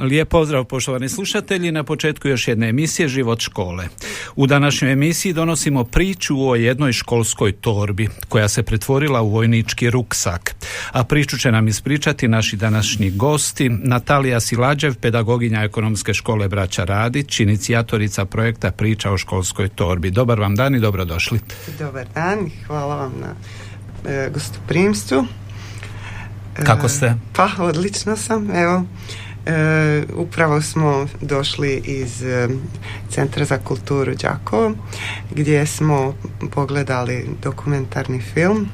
Lijep pozdrav poštovani slušatelji na početku još jedne emisije Život škole. U današnjoj emisiji donosimo priču o jednoj školskoj torbi koja se pretvorila u vojnički ruksak. A priču će nam ispričati naši današnji gosti Natalija Silađev, pedagoginja ekonomske škole Braća Radić, inicijatorica projekta Priča o školskoj torbi. Dobar vam dan i dobrodošli. Dobar dan hvala vam na e, gostoprimstvu. Kako ste? pa, odlično sam, evo. E, upravo smo došli iz e, Centra za kulturu Đakovo gdje smo pogledali dokumentarni film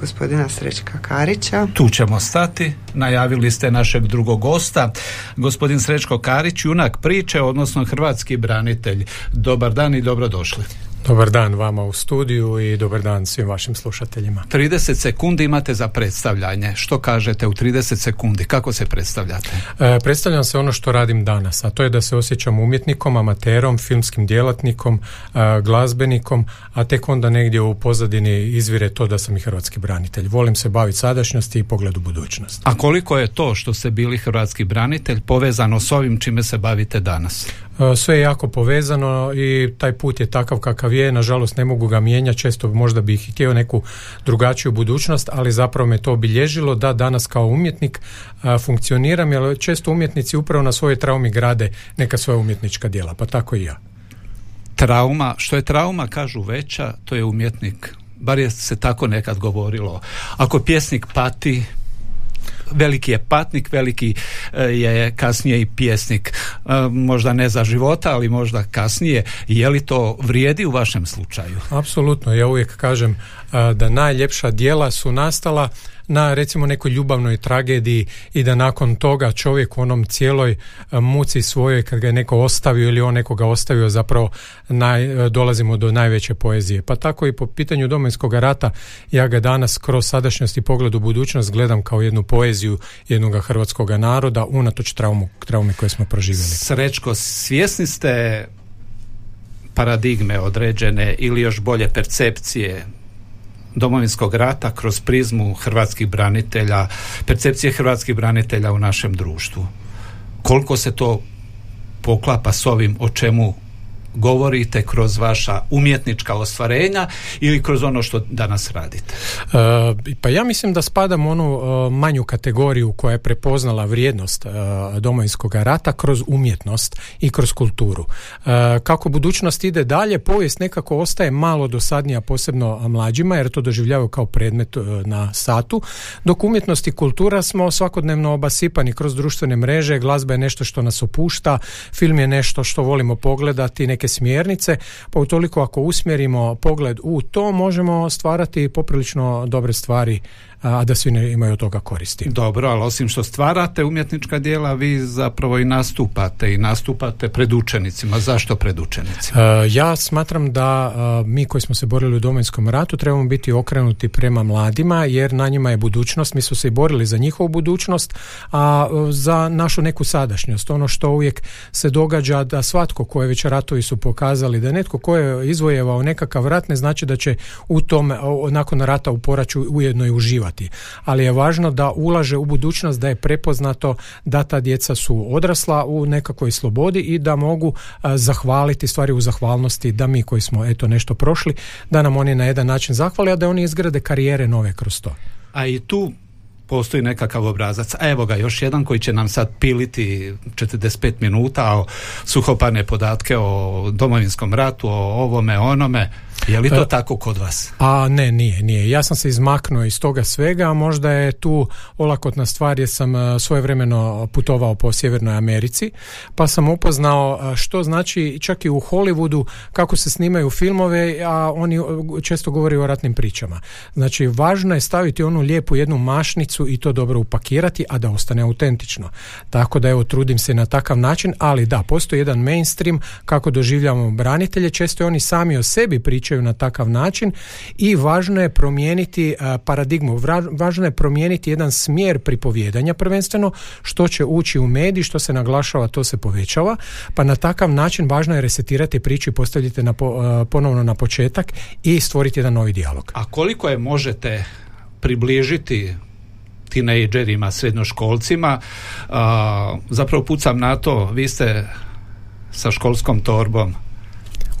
gospodina Srećka Karića. Tu ćemo stati. Najavili ste našeg drugog gosta, gospodin Srećko Karić, junak priče, odnosno hrvatski branitelj. Dobar dan i dobrodošli. Dobar dan vama u studiju i dobar dan svim vašim slušateljima. 30 sekundi imate za predstavljanje. Što kažete u 30 sekundi? Kako se predstavljate? E, predstavljam se ono što radim danas, a to je da se osjećam umjetnikom, amaterom, filmskim djelatnikom, e, glazbenikom, a tek onda negdje u pozadini izvire to da sam i hrvatski branitelj. Volim se baviti sadašnjosti i pogledu budućnosti. A koliko je to što ste bili hrvatski branitelj povezano s ovim čime se bavite danas? E, sve je jako povezano i taj put je takav kakav je, nažalost ne mogu ga mijenjati, često možda bih htio neku drugačiju budućnost, ali zapravo me to obilježilo da danas kao umjetnik a, funkcioniram, jer često umjetnici upravo na svoje traumi grade neka svoja umjetnička djela, pa tako i ja. Trauma, što je trauma kažu veća, to je umjetnik. Bar je se tako nekad govorilo. Ako pjesnik pati, veliki je patnik, veliki e, je kasnije i pjesnik. E, možda ne za života, ali možda kasnije. Je li to vrijedi u vašem slučaju? Apsolutno, ja uvijek kažem e, da najljepša djela su nastala na recimo nekoj ljubavnoj tragediji i da nakon toga čovjek u onom cijeloj e, muci svojoj kad ga je neko ostavio ili on nekoga ostavio zapravo naj, e, dolazimo do najveće poezije. Pa tako i po pitanju domovinskog rata ja ga danas kroz sadašnjost i pogled u budućnost gledam kao jednu poeziju jednog hrvatskog naroda unatoč traumu, traume koje smo proživjeli. Srećko, svjesni ste paradigme određene ili još bolje percepcije domovinskog rata kroz prizmu hrvatskih branitelja, percepcije hrvatskih branitelja u našem društvu. Koliko se to poklapa s ovim o čemu govorite kroz vaša umjetnička ostvarenja ili kroz ono što danas radite? E, pa ja mislim da spadam u onu e, manju kategoriju koja je prepoznala vrijednost e, domovinskog rata kroz umjetnost i kroz kulturu. Kako budućnost ide dalje, povijest nekako ostaje malo dosadnija, posebno mlađima, jer to doživljavaju kao predmet na satu, dok umjetnost i kultura smo svakodnevno obasipani kroz društvene mreže, glazba je nešto što nas opušta, film je nešto što volimo pogledati, neke smjernice, pa utoliko ako usmjerimo pogled u to, možemo stvarati poprilično dobre stvari a da svi ne imaju od toga koristi. Dobro, ali osim što stvarate umjetnička djela, vi zapravo i nastupate i nastupate pred učenicima. Zašto pred učenicima? ja smatram da mi koji smo se borili u domovinskom ratu trebamo biti okrenuti prema mladima jer na njima je budućnost. Mi smo se i borili za njihovu budućnost, a za našu neku sadašnjost. Ono što uvijek se događa da svatko koje već ratovi su pokazali da netko ko je izvojevao nekakav rat ne znači da će u tome nakon rata u poraću ujedno i uživati ali je važno da ulaže u budućnost, da je prepoznato da ta djeca su odrasla u nekakvoj slobodi i da mogu zahvaliti stvari u zahvalnosti da mi koji smo eto nešto prošli, da nam oni na jedan način zahvali, a da oni izgrade karijere nove kroz to. A i tu postoji nekakav obrazac. A evo ga, još jedan koji će nam sad piliti 45 minuta o suhopane podatke o domovinskom ratu, o ovome, onome. Je li to E, tako kod vas? A ne, nije, nije. Ja sam se izmaknuo iz toga svega, a možda je tu olakotna stvar jer sam e, svojevremeno putovao po Sjevernoj Americi, pa sam upoznao e, što znači čak i u Hollywoodu kako se snimaju filmove, a oni često govore o ratnim pričama. Znači, važno je staviti onu lijepu jednu mašnicu i to dobro upakirati, a da ostane autentično. Tako da evo trudim se na takav način, ali da, postoji jedan mainstream kako doživljavamo branitelje, često i oni sami o sebi pričaju na takav način i važno je promijeniti a, paradigmu, važno je promijeniti jedan smjer pripovjedanja prvenstveno, što će ući u mediji, što se naglašava, to se povećava, pa na takav način važno je resetirati priču i postaviti na po- a, ponovno na početak i stvoriti jedan novi dijalog. A koliko je možete približiti tinejdžerima, srednjoškolcima? A, zapravo pucam na to, vi ste sa školskom torbom.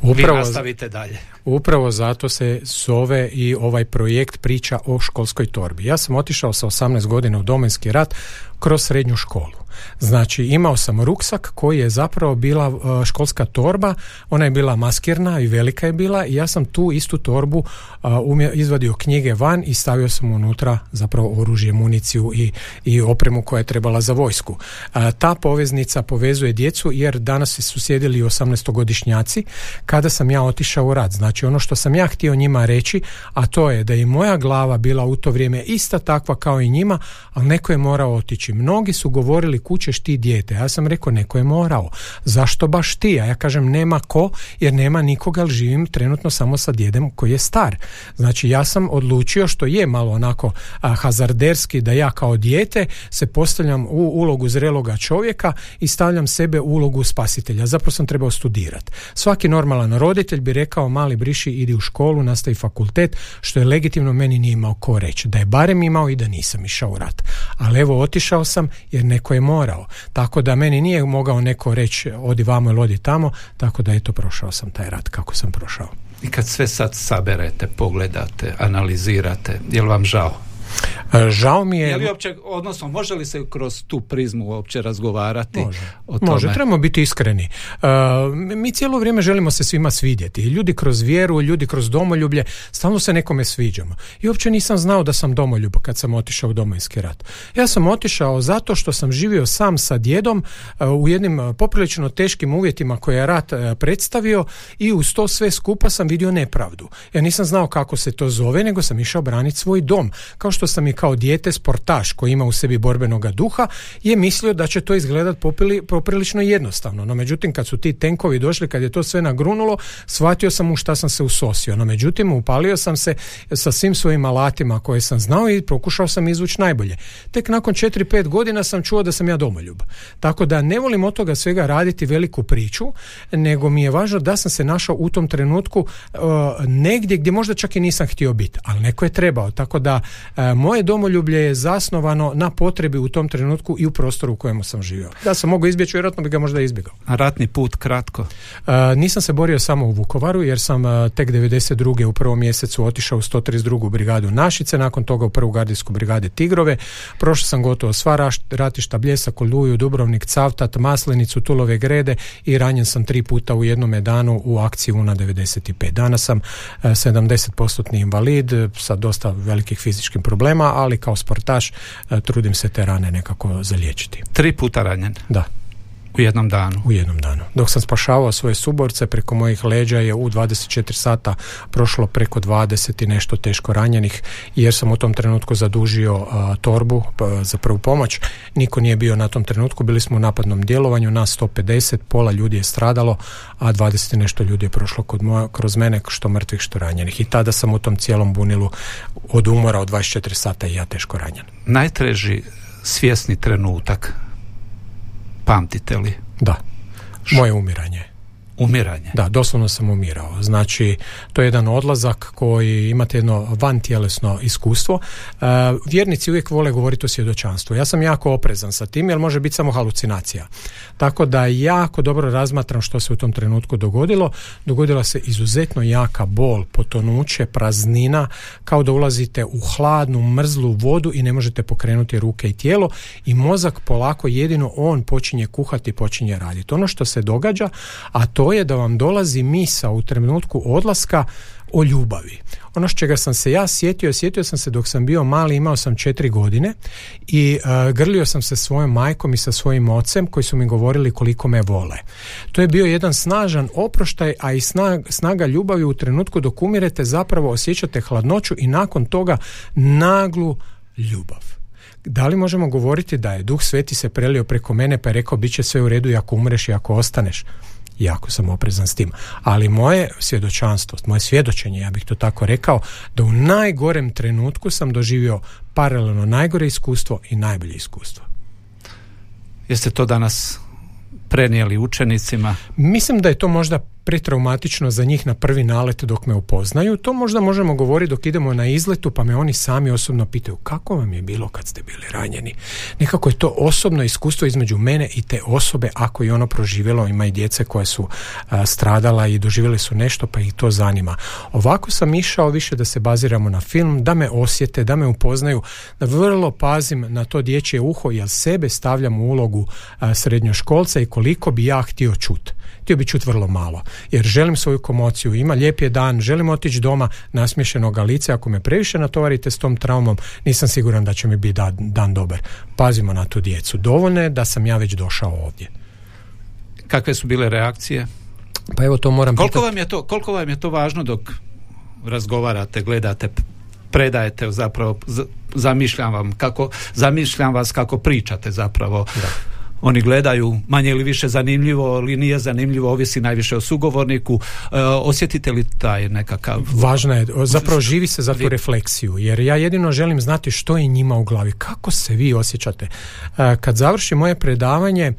vi Upravo, nastavite dalje. Upravo zato se zove i ovaj projekt priča o školskoj torbi. Ja sam otišao sa 18 godina u domovinski rat kroz srednju školu. Znači imao sam ruksak koji je zapravo bila uh, školska torba, ona je bila maskirna i velika je bila i ja sam tu istu torbu umje- izvadio knjige van i stavio sam unutra zapravo oružje, municiju i, i opremu koja je trebala za vojsku. Uh, ta poveznica povezuje djecu jer danas su sjedili 18-godišnjaci kada sam ja otišao u rat. Znači ono što sam ja htio njima reći, a to je da je moja glava bila u to vrijeme ista takva kao i njima, ali neko je morao otići. Mnogi su govorili kućeš ti dijete. Ja sam rekao neko je morao. Zašto baš ti? A ja kažem nema ko jer nema nikoga, ali živim trenutno samo sa djedem koji je star. Znači ja sam odlučio što je malo onako a, hazarderski da ja kao dijete se postavljam u ulogu zreloga čovjeka i stavljam sebe u ulogu spasitelja. Zapravo sam trebao studirati. Svaki normalan roditelj bi rekao mali briši idi u školu, nastavi fakultet, što je legitimno meni nije imao ko reći. Da je barem imao i da nisam išao u rat. Ali evo otišao sam jer neko je morao. Tako da meni nije mogao neko reći odi vamo ili odi tamo, tako da eto prošao sam taj rat kako sam prošao. I kad sve sad saberete, pogledate, analizirate, je li vam žao? E, Žao mi je... Je li uopće, odnosno, može li se kroz tu prizmu uopće razgovarati Može, o tome? može, trebamo biti iskreni. E, mi cijelo vrijeme želimo se svima svidjeti. Ljudi kroz vjeru, ljudi kroz domoljublje, stalno se nekome sviđamo. I uopće nisam znao da sam domoljub kad sam otišao u domovinski rat. Ja sam otišao zato što sam živio sam sa djedom e, u jednim poprilično teškim uvjetima koje je rat predstavio i uz to sve skupa sam vidio nepravdu. Ja nisam znao kako se to zove, nego sam išao braniti svoj dom. Kao što sam i kao dijete sportaš koji ima u sebi borbenoga duha je mislio da će to izgledat popili, poprilično jednostavno. No međutim kad su ti tenkovi došli, kad je to sve nagrunulo, shvatio sam u šta sam se usosio. No međutim upalio sam se sa svim svojim alatima koje sam znao i pokušao sam izvući najbolje. Tek nakon 4-5 godina sam čuo da sam ja domoljub. Tako da ne volim od toga svega raditi veliku priču, nego mi je važno da sam se našao u tom trenutku uh, negdje gdje možda čak i nisam htio biti, ali neko je trebao. Tako da uh, moje domoljublje je zasnovano na potrebi u tom trenutku i u prostoru u kojemu sam živio. Da sam mogao izbjeći, vjerojatno bi ga možda izbjegao. A ratni put kratko. Uh, nisam se borio samo u Vukovaru jer sam uh, tek 92. u prvom mjesecu otišao u 132. brigadu Našice, nakon toga u prvu gardijsku brigade Tigrove. Prošao sam gotovo sva raš- ratišta Bljesak, Oluju, Dubrovnik, Cavtat, Maslenicu, Tulove Grede i ranjen sam tri puta u jednome danu u akciji UNA 95. Danas sam uh, 70% invalid sa dosta velikih fizičkim problema, ali kao sportaš uh, trudim se te rane nekako zaliječiti. Tri puta ranjen Da. U jednom danu. U jednom danu. Dok sam spašavao svoje suborce, preko mojih leđa je u 24 sata prošlo preko 20 i nešto teško ranjenih, jer sam u tom trenutku zadužio a, torbu pa, za prvu pomoć. Niko nije bio na tom trenutku, bili smo u napadnom djelovanju, nas 150, pola ljudi je stradalo, a 20 i nešto ljudi je prošlo kod moja, kroz mene, što mrtvih, što ranjenih. I tada sam u tom cijelom bunilu od umora od 24 sata i ja teško ranjen. Najtreži svjesni trenutak, pamtite li? Da. Moje umiranje. Umiranje. Da, doslovno sam umirao. Znači, to je jedan odlazak koji imate jedno vantjelesno iskustvo. E, vjernici uvijek vole govoriti o svjedočanstvu. Ja sam jako oprezan sa tim, jer može biti samo halucinacija. Tako da jako dobro razmatram što se u tom trenutku dogodilo. Dogodila se izuzetno jaka bol, potonuće, praznina, kao da ulazite u hladnu, mrzlu vodu i ne možete pokrenuti ruke i tijelo i mozak polako jedino on počinje kuhati, počinje raditi. Ono što se događa, a to je da vam dolazi misa u trenutku odlaska o ljubavi. Ono što čega sam se ja sjetio, sjetio sam se dok sam bio mali, imao sam četiri godine i uh, grlio sam se svojom majkom i sa svojim ocem koji su mi govorili koliko me vole. To je bio jedan snažan oproštaj, a i snaga ljubavi u trenutku dok umirete zapravo osjećate hladnoću i nakon toga naglu ljubav. Da li možemo govoriti da je Duh Sveti se prelio preko mene pa je rekao bit će sve u redu i ako umreš i ako ostaneš? Jako sam oprezan s tim. Ali moje svjedočanstvo, moje svjedočenje, ja bih to tako rekao, da u najgorem trenutku sam doživio paralelno najgore iskustvo i najbolje iskustvo. Jeste to danas prenijeli učenicima? Mislim da je to možda pretraumatično za njih na prvi nalet dok me upoznaju. To možda možemo govoriti dok idemo na izletu pa me oni sami osobno pitaju kako vam je bilo kad ste bili ranjeni. Nekako je to osobno iskustvo između mene i te osobe ako je ono proživjelo. Ima i djece koje su stradala i doživjele su nešto pa ih to zanima. Ovako sam išao više da se baziramo na film, da me osjete, da me upoznaju, da vrlo pazim na to dječje uho jer sebe stavljam u ulogu srednjoškolca i koliko bi ja htio čuti htio bi čuti vrlo malo. Jer želim svoju komociju, ima lijep je dan, želim otići doma nasmješenog lice, ako me previše natovarite s tom traumom, nisam siguran da će mi biti dan, dobar. Pazimo na tu djecu. Dovoljno je da sam ja već došao ovdje. Kakve su bile reakcije? Pa evo to moram koliko vam je to Koliko vam je to važno dok razgovarate, gledate, predajete zapravo, zamišljam vam kako, zamišljam vas kako pričate zapravo. Da oni gledaju manje ili više zanimljivo ali nije zanimljivo, ovisi najviše o sugovorniku. E, osjetite li taj nekakav važno je, zapravo živi se za tu refleksiju jer ja jedino želim znati što je njima u glavi. Kako se vi osjećate? E, kad završi moje predavanje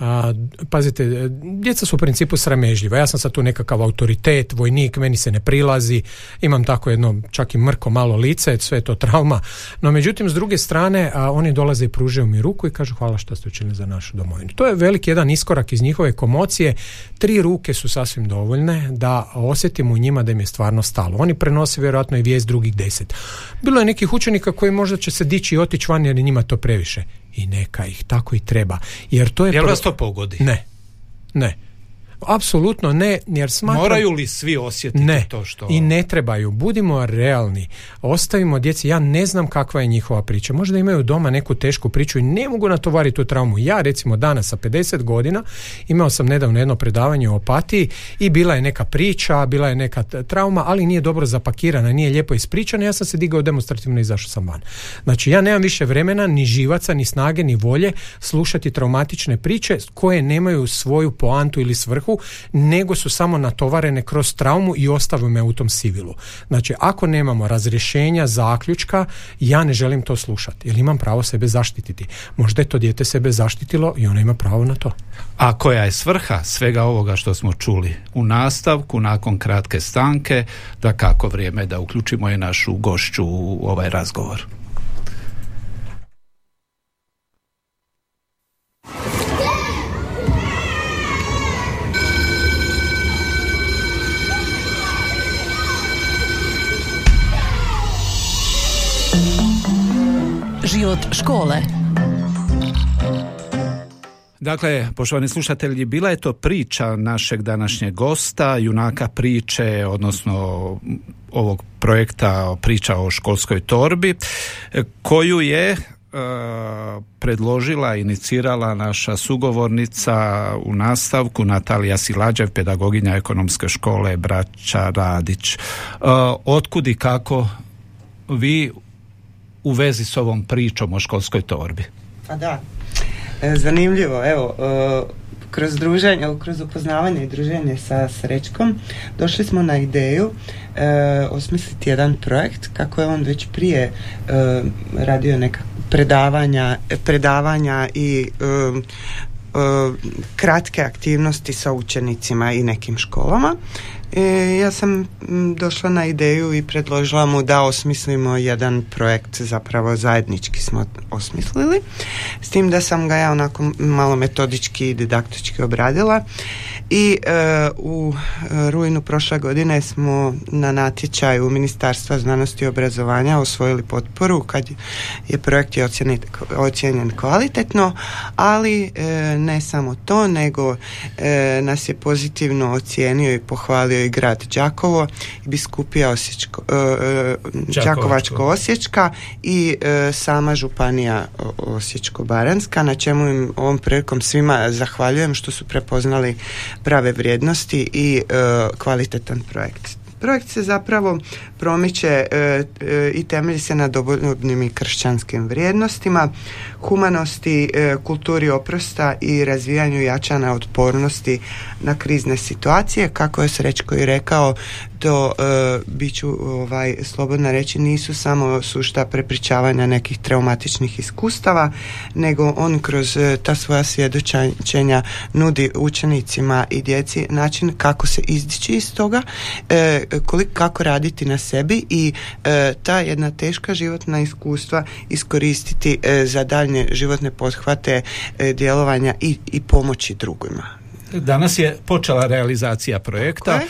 a, pazite, djeca su u principu sramežljiva. Ja sam sad tu nekakav autoritet, vojnik, meni se ne prilazi, imam tako jedno čak i mrko malo lice, sve je to trauma. No međutim, s druge strane, a, oni dolaze i pružaju mi ruku i kažu hvala što ste učinili za našu domovinu. To je veliki jedan iskorak iz njihove komocije. Tri ruke su sasvim dovoljne da osjetimo u njima da im je stvarno stalo. Oni prenose vjerojatno i vijest drugih deset. Bilo je nekih učenika koji možda će se dići i otići van jer je njima to previše i neka ih tako i treba. Jer to je Jel vas to pogodi? Ne. Ne. Apsolutno ne, jer smatram... Moraju li svi osjetiti ne, to što... i ne trebaju. Budimo realni. Ostavimo djeci. Ja ne znam kakva je njihova priča. Možda imaju doma neku tešku priču i ne mogu natovariti tu traumu. Ja recimo danas sa 50 godina imao sam nedavno jedno predavanje o opatiji i bila je neka priča, bila je neka trauma, ali nije dobro zapakirana, nije lijepo ispričana. Ja sam se digao demonstrativno i izašao sam van. Znači ja nemam više vremena, ni živaca, ni snage, ni volje slušati traumatične priče koje nemaju svoju poantu ili svrhu nego su samo natovarene kroz traumu i ostave me u tom sivilu. Znači, ako nemamo razrješenja, zaključka, ja ne želim to slušati, jer imam pravo sebe zaštititi. Možda je to dijete sebe zaštitilo i ono ima pravo na to. A koja je svrha svega ovoga što smo čuli u nastavku, nakon kratke stanke, da kako vrijeme da uključimo i našu gošću u ovaj razgovor. Život škole. Dakle, poštovani slušatelji, bila je to priča našeg današnjeg gosta, junaka priče, odnosno ovog projekta priča o školskoj torbi, koju je e, predložila, inicirala naša sugovornica u nastavku Natalija Silađev, pedagoginja ekonomske škole Braća Radić. E, otkud i kako vi u vezi s ovom pričom o školskoj torbi? Pa da, e, zanimljivo, evo, e, kroz druženje, kroz upoznavanje i druženje sa Srećkom došli smo na ideju e, osmisliti jedan projekt kako je on već prije radio neka predavanja, predavanja i kratke aktivnosti sa učenicima i nekim školama E, ja sam došla na ideju i predložila mu da osmislimo jedan projekt, zapravo zajednički smo osmislili, s tim da sam ga ja onako malo metodički i didaktički obradila. I e, u rujnu prošle godine smo na natječaju Ministarstva znanosti i obrazovanja osvojili potporu kad je projekt je ocijenjen kvalitetno, ali e, ne samo to, nego e, nas je pozitivno ocijenio i pohvalio grad Đakovo i biskupija Osječko, Đakovačko-Osječka i sama županija Osječko-Baranska, na čemu im ovom prilikom svima zahvaljujem što su prepoznali prave vrijednosti i e, kvalitetan projekt. Projekt se zapravo promiče e, e, i temelji se na dovoljnim i kršćanskim vrijednostima, humanosti, kulturi oprosta i razvijanju jačana otpornosti na krizne situacije. Kako je Srećko i rekao, to e, bit ću ovaj, slobodno reći nisu samo sušta prepričavanja nekih traumatičnih iskustava nego on kroz e, ta svoja svjedočenja nudi učenicima i djeci način kako se izdići iz toga e, koliko, kako raditi na sebi i e, ta jedna teška životna iskustva iskoristiti za daljnje životne pothvate djelovanja i, i pomoći drugima Danas je počela realizacija projekta.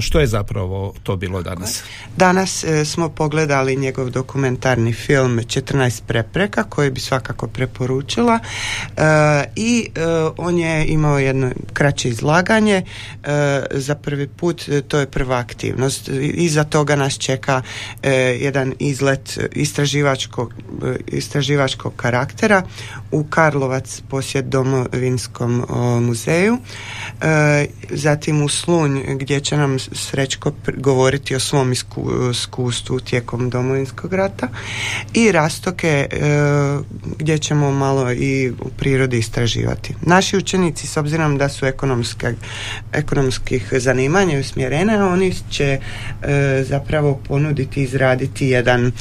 Što je zapravo to bilo danas? Danas e, smo pogledali njegov dokumentarni film 14 prepreka koji bi svakako preporučila e, i e, on je imao jedno kraće izlaganje. Za prvi put to je prva aktivnost. Iza toga nas čeka jedan izlet istraživačkog, istraživačkog karaktera u Karlovac posjet Domovinskom muzeju E, zatim u Slunj gdje će nam Srećko govoriti o svom iskustvu tijekom domovinskog rata i Rastoke e, gdje ćemo malo i u prirodi istraživati. Naši učenici s obzirom da su ekonomske, ekonomskih zanimanja usmjerene, oni će e, zapravo ponuditi izraditi jedan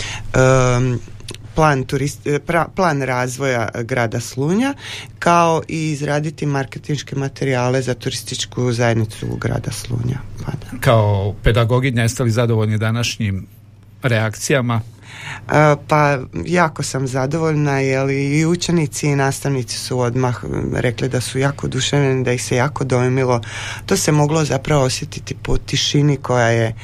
plan, turist, e, plan razvoja grada Slunja kao i izraditi marketinške materijale za turističku zajednicu grada Slunja. Pa Kao pedagoginja jeste li zadovoljni današnjim reakcijama? Pa jako sam zadovoljna jer i učenici i nastavnici su odmah rekli da su jako oduševljeni, da ih se jako dojmilo. To se moglo zapravo osjetiti po tišini koja je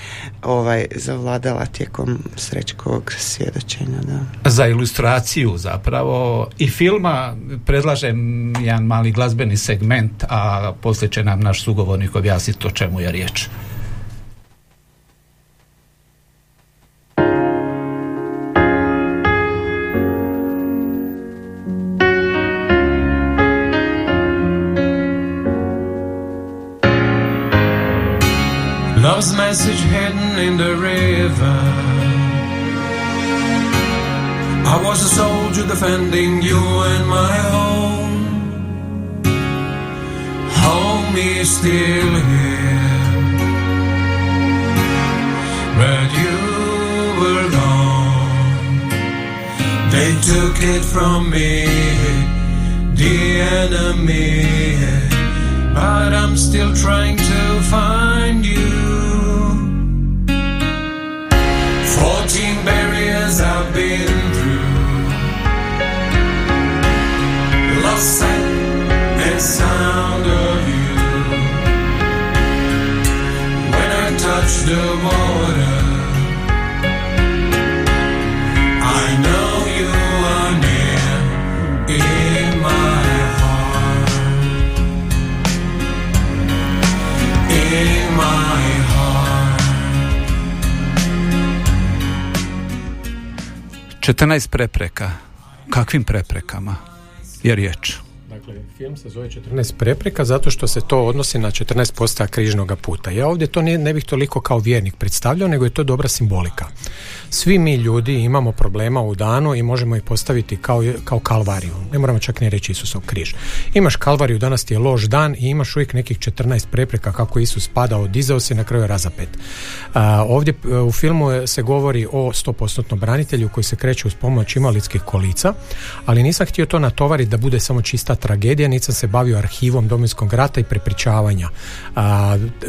ovaj zavladala tijekom srećkovog svjedočenja. Da. Za ilustraciju zapravo i filma predlažem jedan mali glazbeni segment, a poslije će nam naš sugovornik objasniti o čemu je riječ. Message hidden in the river. I was a soldier defending you and my home. Home is still here. But you were gone. They took it from me, the enemy. But I'm still trying to find you. Fourteen barriers I've been through. Lost sight and sound of you. When I touch the water, 14 prepreka. Kakvim preprekama je riječ? Dakle, film se zove 14 prepreka zato što se to odnosi na 14 postaja križnog puta. Ja ovdje to ne, ne bih toliko kao vjernik predstavljao, nego je to dobra simbolika. Svi mi ljudi imamo problema u danu i možemo ih postaviti kao, kao kalvariju. Ne moramo čak ni reći Isusov križ. Imaš kalvariju, danas ti je loš dan i imaš uvijek nekih 14 prepreka kako Isus padao, dizao se na kraju razapet. ovdje e, u filmu se govori o 100% branitelju koji se kreće uz pomoć invalidskih kolica, ali nisam htio to natovariti da bude samo čista tragedija, nisam se bavio arhivom Domovinskog rata i prepričavanja.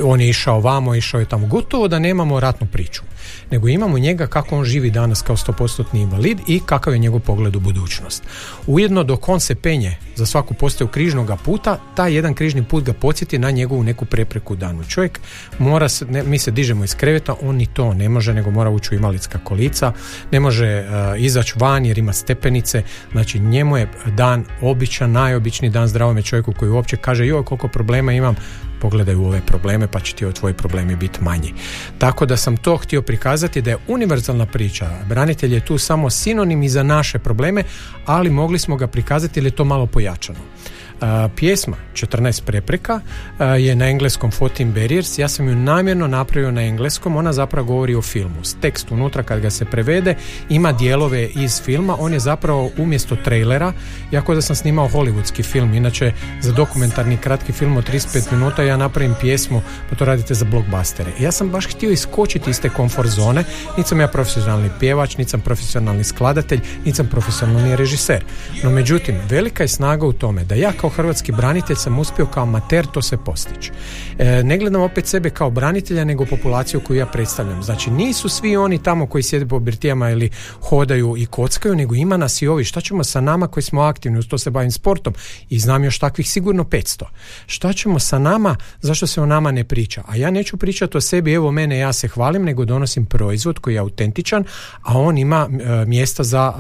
on je išao vamo, išao je tamo. Gotovo da nemamo ratnu priču nego imamo njega kako on živi danas kao 100% invalid i kakav je njegov pogled u budućnost. Ujedno dok on se penje za svaku postaju križnog puta, taj jedan križni put ga podsjeti na njegovu neku prepreku danu. Čovjek mora, se, ne, mi se dižemo iz kreveta, on ni to ne može, nego mora ući u invalidska kolica, ne može uh, izaći van jer ima stepenice, znači njemu je dan običan, najobičniji dan zdravome čovjeku koji uopće kaže joj koliko problema imam, pogledaj u ove probleme pa će ti tvoji problemi biti manji. Tako da sam to htio prikazati da je univerzalna priča. Branitelj je tu samo sinonim i za naše probleme, ali mogli smo ga prikazati jer je to malo pojačano. Pjesma 14 prepreka je na engleskom 14 barriers, ja sam ju namjerno napravio na engleskom, ona zapravo govori o filmu. Tekst unutra kad ga se prevede ima dijelove iz filma, on je zapravo umjesto trailera, jako da sam snimao hollywoodski film, inače za dokumentarni kratki film od 35 minuta ja napravim pjesmu, pa to radite za blockbustere. Ja sam baš htio iskočiti iz te komfort zone, niti sam ja profesionalni pjevač, niti sam profesionalni skladatelj, niti sam profesionalni režiser. No međutim, velika je snaga u tome da ja kao hrvatski branitelj sam uspio kao amater to se postići. E, ne gledam opet sebe kao branitelja, nego populaciju koju ja predstavljam. Znači nisu svi oni tamo koji sjede po birtijama ili hodaju i kockaju, nego ima nas i ovi. Šta ćemo sa nama koji smo aktivni, uz to se bavim sportom i znam još takvih sigurno 500. Šta ćemo sa nama, zašto se o nama ne priča? A ja neću pričati o sebi, evo mene, ja se hvalim, nego donosim proizvod koji je autentičan, a on ima e, mjesta za,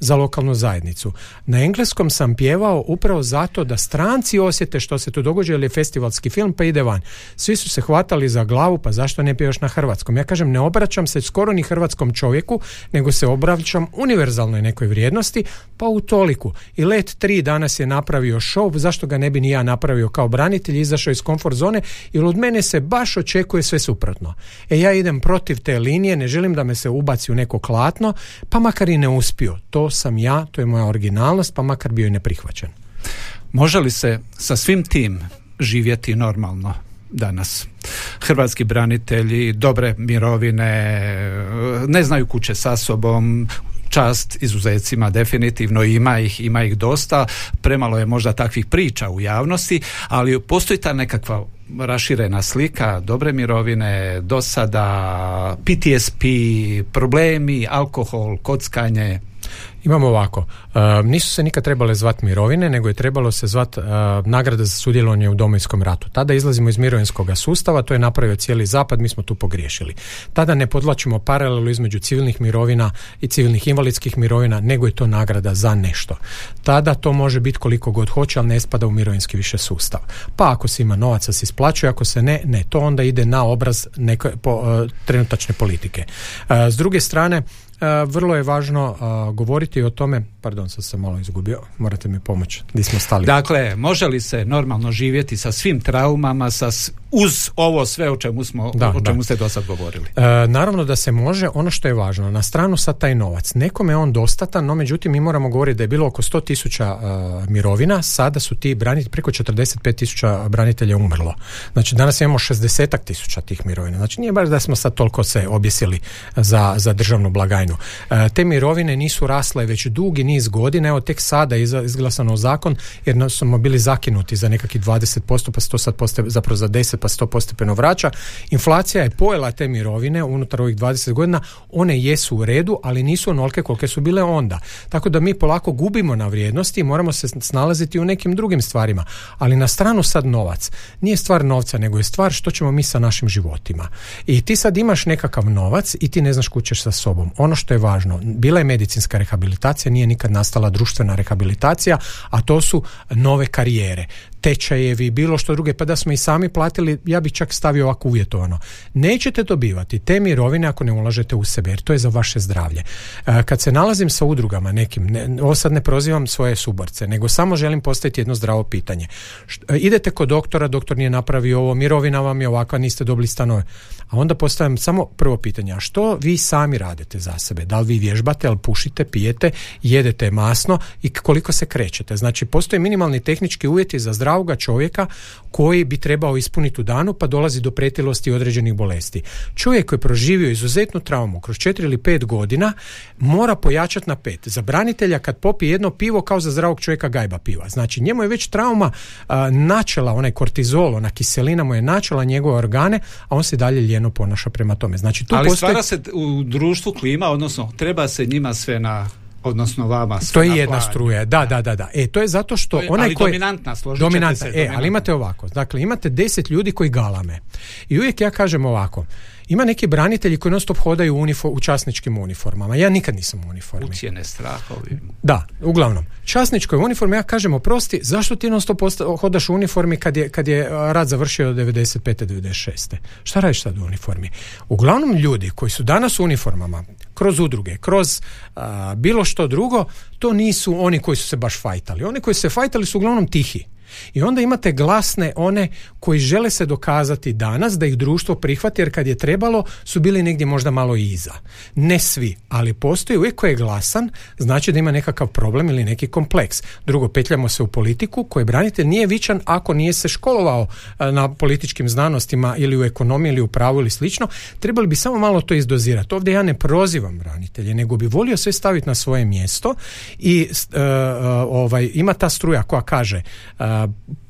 za lokalnu zajednicu. Na engleskom sam pjevao upravo zato to da stranci osjete što se tu događa ili je festivalski film pa ide van. Svi su se hvatali za glavu pa zašto ne piješ na hrvatskom? Ja kažem ne obraćam se skoro ni hrvatskom čovjeku nego se obraćam univerzalnoj nekoj vrijednosti pa u toliku. I Let 3 danas je napravio show, zašto ga ne bi ni ja napravio kao branitelj, izašao iz komfort zone jer od mene se baš očekuje sve suprotno. E ja idem protiv te linije, ne želim da me se ubaci u neko klatno, pa makar i ne uspio. To sam ja, to je moja originalnost, pa makar bio i neprihvaćen. Može li se sa svim tim živjeti normalno danas? Hrvatski branitelji, dobre mirovine, ne znaju kuće sa sobom, čast izuzecima definitivno ima ih, ima ih dosta, premalo je možda takvih priča u javnosti, ali postoji ta nekakva raširena slika, dobre mirovine, dosada, PTSP, problemi, alkohol, kockanje. Imamo ovako, uh, nisu se nikad trebale zvati mirovine, nego je trebalo se zvati uh, nagrada za sudjelovanje u domovinskom ratu. Tada izlazimo iz mirovinskog sustava, to je napravio cijeli zapad, mi smo tu pogriješili. Tada ne podlačimo paralelu između civilnih mirovina i civilnih invalidskih mirovina, nego je to nagrada za nešto. Tada to može biti koliko god hoće, ali ne spada u mirovinski više sustav. Pa ako se ima novaca se isplaćuje, ako se ne, ne. To onda ide na obraz neke, po, uh, trenutačne politike. S druge strane, E, vrlo je važno e, govoriti o tome, pardon, sad sam malo izgubio, morate mi pomoći, gdje smo stali. Dakle, može li se normalno živjeti sa svim traumama, sa uz ovo sve o čemu, smo, da, o čemu ste do sad govorili? E, naravno da se može, ono što je važno, na stranu sad taj novac. Nekome je on dostatan, no međutim mi moramo govoriti da je bilo oko 100 tisuća mirovina, sada su ti branitelji, preko 45 tisuća branitelja umrlo. Znači danas imamo 60 tisuća tih mirovina. Znači nije baš da smo sad toliko se objesili za, za državnu blagajnu E, te mirovine nisu rasle već dugi niz godina, evo tek sada je izglasano zakon jer smo bili zakinuti za nekakvih 20%, pa se to sad postaje, zapravo za 10, pa se to postepeno vraća. Inflacija je pojela te mirovine unutar ovih 20 godina, one jesu u redu, ali nisu onolike kolike su bile onda. Tako da mi polako gubimo na vrijednosti i moramo se snalaziti u nekim drugim stvarima. Ali na stranu sad novac. Nije stvar novca, nego je stvar što ćemo mi sa našim životima. I ti sad imaš nekakav novac i ti ne znaš kućeš sa sobom. Ono što je važno, bila je medicinska rehabilitacija, nije nikad nastala društvena rehabilitacija, a to su nove karijere. Tečajevi, bilo što druge, pa da smo i sami platili, ja bih čak stavio ovako uvjetovano. Nećete dobivati te mirovine ako ne ulažete u sebe, jer to je za vaše zdravlje. E, kad se nalazim sa udrugama nekim, ne, ovo sad ne prozivam svoje suborce, nego samo želim postaviti jedno zdravo pitanje. E, idete kod doktora, doktor nije napravio ovo, mirovina vam je ovakva, niste dobili stanove. A onda postavljam samo prvo pitanje, a što vi sami radite za sebe? Da li vi vježbate, ali pušite, pijete, jedete masno i koliko se krećete? Znači, postoje minimalni tehnički uvjeti za zdravoga čovjeka koji bi trebao ispuniti u danu pa dolazi do pretilosti određenih bolesti. Čovjek koji je proživio izuzetnu traumu kroz 4 ili 5 godina mora pojačati na pet. Za branitelja kad popije jedno pivo kao za zdravog čovjeka gajba piva. Znači njemu je već trauma a, načela, onaj kortizol, ona kiselina mu je načela njegove organe, a on se dalje lijeno ponaša prema tome. Znači tu Ali postoji... stvara se u društvu klima, odnosno treba se njima sve na odnosno vama To je na jedna planje. struja, da, da, da, da. E, to je zato što To je- onaj ali koji... dominantna, složit dominantna, se, e, dominantna. ali imate ovako, dakle, imate deset ljudi koji galame. I uvijek ja kažem ovako, ima neki branitelji koji non stop hodaju u, unifo- u časničkim uniformama. Ja nikad nisam u uniformi. Ucijene strahovi. Da, uglavnom. Časničkoj uniformi, ja kažem, oprosti, zašto ti non stop hodaš u uniformi kad je, kad je a, rat završio od 95. 96. Šta radiš sad u uniformi? Uglavnom ljudi koji su danas u uniformama, kroz udruge, kroz a, bilo što drugo, to nisu oni koji su se baš fajtali. Oni koji su se fajtali su uglavnom tihi. I onda imate glasne one koji žele se dokazati danas da ih društvo prihvati jer kad je trebalo su bili negdje možda malo iza. Ne svi, ali postoji uvijek ko je glasan, znači da ima nekakav problem ili neki kompleks. Drugo, petljamo se u politiku koji branitelj nije vičan ako nije se školovao a, na političkim znanostima ili u ekonomiji ili u pravu ili slično. Trebali bi samo malo to izdozirati. Ovdje ja ne prozivam branitelje, nego bi volio sve staviti na svoje mjesto i e, e, ovaj, ima ta struja koja kaže e,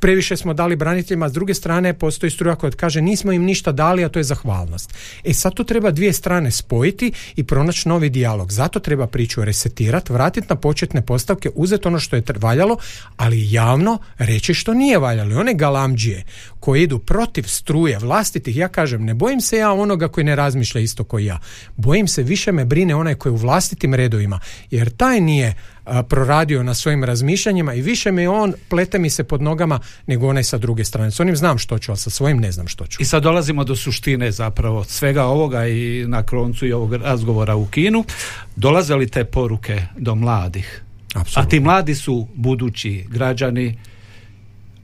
previše smo dali braniteljima, s druge strane postoji struja koja kaže nismo im ništa dali, a to je zahvalnost. E sad tu treba dvije strane spojiti i pronaći novi dijalog. Zato treba priču resetirati, vratiti na početne postavke, uzeti ono što je valjalo, ali javno reći što nije valjalo. I one galamđije koji idu protiv struje vlastitih, ja kažem, ne bojim se ja onoga koji ne razmišlja isto koji ja. Bojim se, više me brine onaj koji je u vlastitim redovima, jer taj nije proradio na svojim razmišljanjima i više me on plete mi se pod nogama nego onaj sa druge strane. S onim znam što ću, ali sa svojim ne znam što ću. I sad dolazimo do suštine zapravo svega ovoga i na koncu i ovog razgovora u kinu. Dolaze li te poruke do mladih? A Apsolutno. ti mladi su budući građani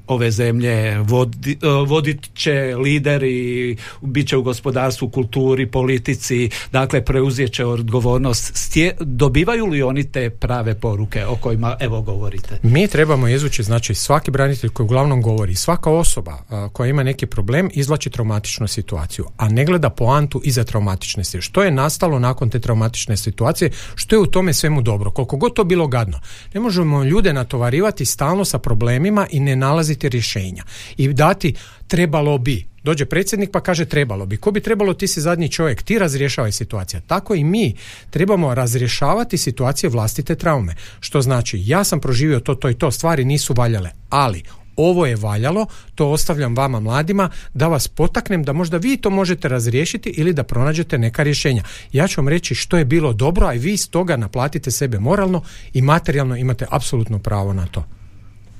ove zemlje, vodi, e, vodit će lideri, bit će u gospodarstvu, kulturi, politici, dakle preuzet će odgovornost. Stje, dobivaju li oni te prave poruke o kojima evo govorite? Mi trebamo izvući, znači svaki branitelj koji uglavnom govori, svaka osoba a, koja ima neki problem izvlači traumatičnu situaciju, a ne gleda poantu iza traumatične situacije. Što je nastalo nakon te traumatične situacije, što je u tome svemu dobro, koliko god to bilo gadno. Ne možemo ljude natovarivati stalno sa problemima i ne nalaziti rješenja. I dati trebalo bi. Dođe predsjednik pa kaže trebalo bi. Ko bi trebalo ti si zadnji čovjek, ti razrješavaj situacija. Tako i mi trebamo razrješavati situacije vlastite traume. Što znači ja sam proživio to, to i to, stvari nisu valjale, ali ovo je valjalo, to ostavljam vama mladima da vas potaknem da možda vi to možete razriješiti ili da pronađete neka rješenja. Ja ću vam reći što je bilo dobro, a vi iz toga naplatite sebe moralno i materijalno imate apsolutno pravo na to.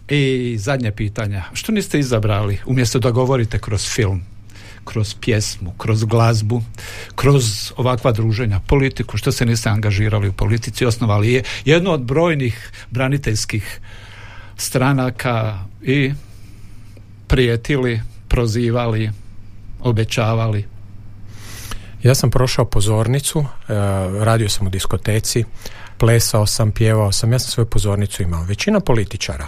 I zadnje pitanja. Što niste izabrali umjesto da govorite kroz film? kroz pjesmu, kroz glazbu, kroz ovakva druženja, politiku, što se niste angažirali u politici, osnovali je jednu od brojnih braniteljskih stranaka i prijetili, prozivali, obećavali. Ja sam prošao pozornicu, e, radio sam u diskoteci, plesao sam, pjevao sam, ja sam svoju pozornicu imao. Većina političara,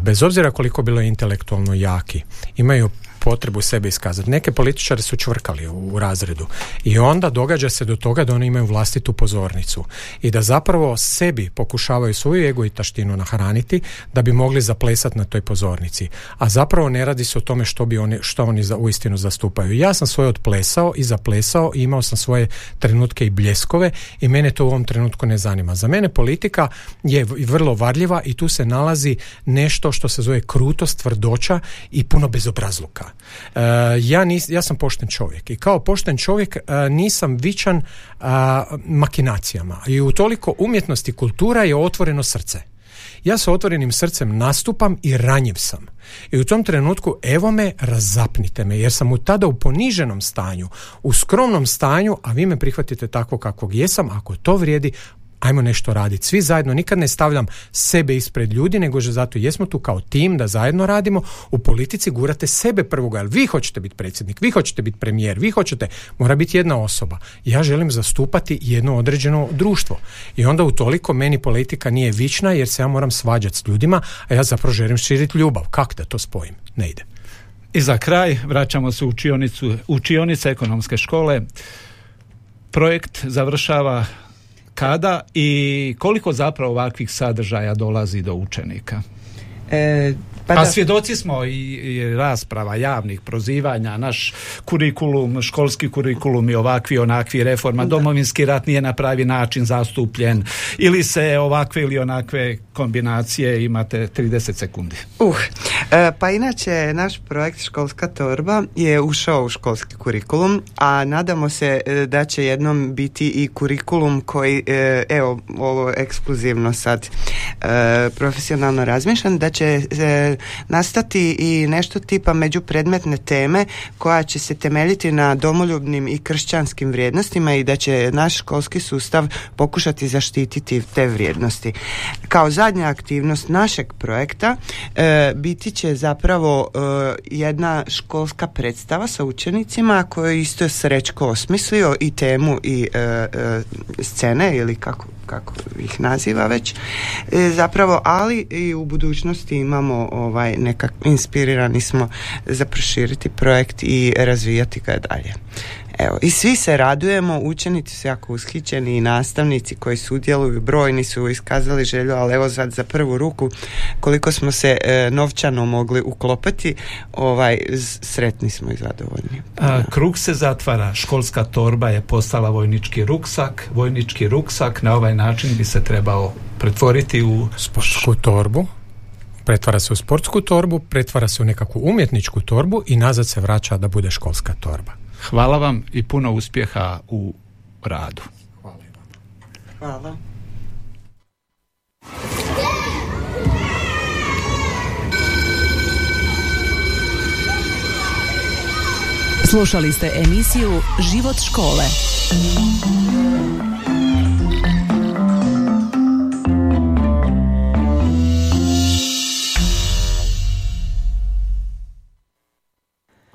bez obzira koliko bilo intelektualno jaki, imaju potrebu sebe iskazati. Neke političare su čvrkali u, razredu i onda događa se do toga da oni imaju vlastitu pozornicu i da zapravo sebi pokušavaju svoju ego i taštinu nahraniti da bi mogli zaplesati na toj pozornici. A zapravo ne radi se o tome što bi oni, što oni za, uistinu zastupaju. Ja sam svoje odplesao i zaplesao i imao sam svoje trenutke i bljeskove i mene to u ovom trenutku ne zanima. Za mene politika je vrlo varljiva i tu se nalazi nešto što se zove krutost, tvrdoća i puno bezobrazluka. E, ja, nis, ja sam pošten čovjek i kao pošten čovjek e, nisam vičan a, makinacijama i u toliko umjetnosti kultura je otvoreno srce. Ja sa otvorenim srcem nastupam i ranjiv sam. I u tom trenutku evo me, razapnite me, jer sam u tada u poniženom stanju, u skromnom stanju, a vi me prihvatite tako kakvog jesam, ako to vrijedi, ajmo nešto raditi. Svi zajedno, nikad ne stavljam sebe ispred ljudi, nego že zato jesmo tu kao tim da zajedno radimo. U politici gurate sebe prvoga, jer vi hoćete biti predsjednik, vi hoćete biti premijer, vi hoćete, mora biti jedna osoba. Ja želim zastupati jedno određeno društvo. I onda u toliko meni politika nije vična jer se ja moram svađati s ljudima, a ja zapravo želim širiti ljubav. Kako da to spojim? Ne ide. I za kraj vraćamo se u učionicu, učionice ekonomske škole. Projekt završava kada i koliko zapravo ovakvih sadržaja dolazi do učenika? E, pa, pa svjedoci smo i, i, rasprava javnih prozivanja, naš kurikulum, školski kurikulum i ovakvi onakvi reforma, domovinski rat nije na pravi način zastupljen. Ili se ovakve ili onakve kombinacije imate 30 sekundi. Uh, e, pa inače naš projekt Školska torba je ušao u školski kurikulum, a nadamo se e, da će jednom biti i kurikulum koji, e, evo, ovo ekskluzivno sad profesionalno razmišljam, da će nastati i nešto tipa međupredmetne teme koja će se temeljiti na domoljubnim i kršćanskim vrijednostima i da će naš školski sustav pokušati zaštititi te vrijednosti. Kao zadnja aktivnost našeg projekta e, biti će zapravo e, jedna školska predstava sa učenicima koju isto Srećko osmislio i temu i e, scene ili kako kako ih naziva već zapravo ali i u budućnosti imamo ovaj nekak inspirirani smo za proširiti projekt i razvijati ga dalje. Evo, i svi se radujemo, učenici su jako ushićeni i nastavnici koji sudjeluju, brojni su iskazali želju, ali evo sad za prvu ruku koliko smo se e, novčano mogli uklopiti, ovaj, sretni smo i zadovoljni. A, krug se zatvara, školska torba je postala vojnički ruksak, vojnički ruksak. Na ovaj način bi se trebao pretvoriti u sportsku torbu pretvara se u sportsku torbu, pretvara se u nekakvu umjetničku torbu i nazad se vraća da bude školska torba. Hvala vam i puno uspjeha u radu. Hvala. Hvala. Slušali ste emisiju Život škole.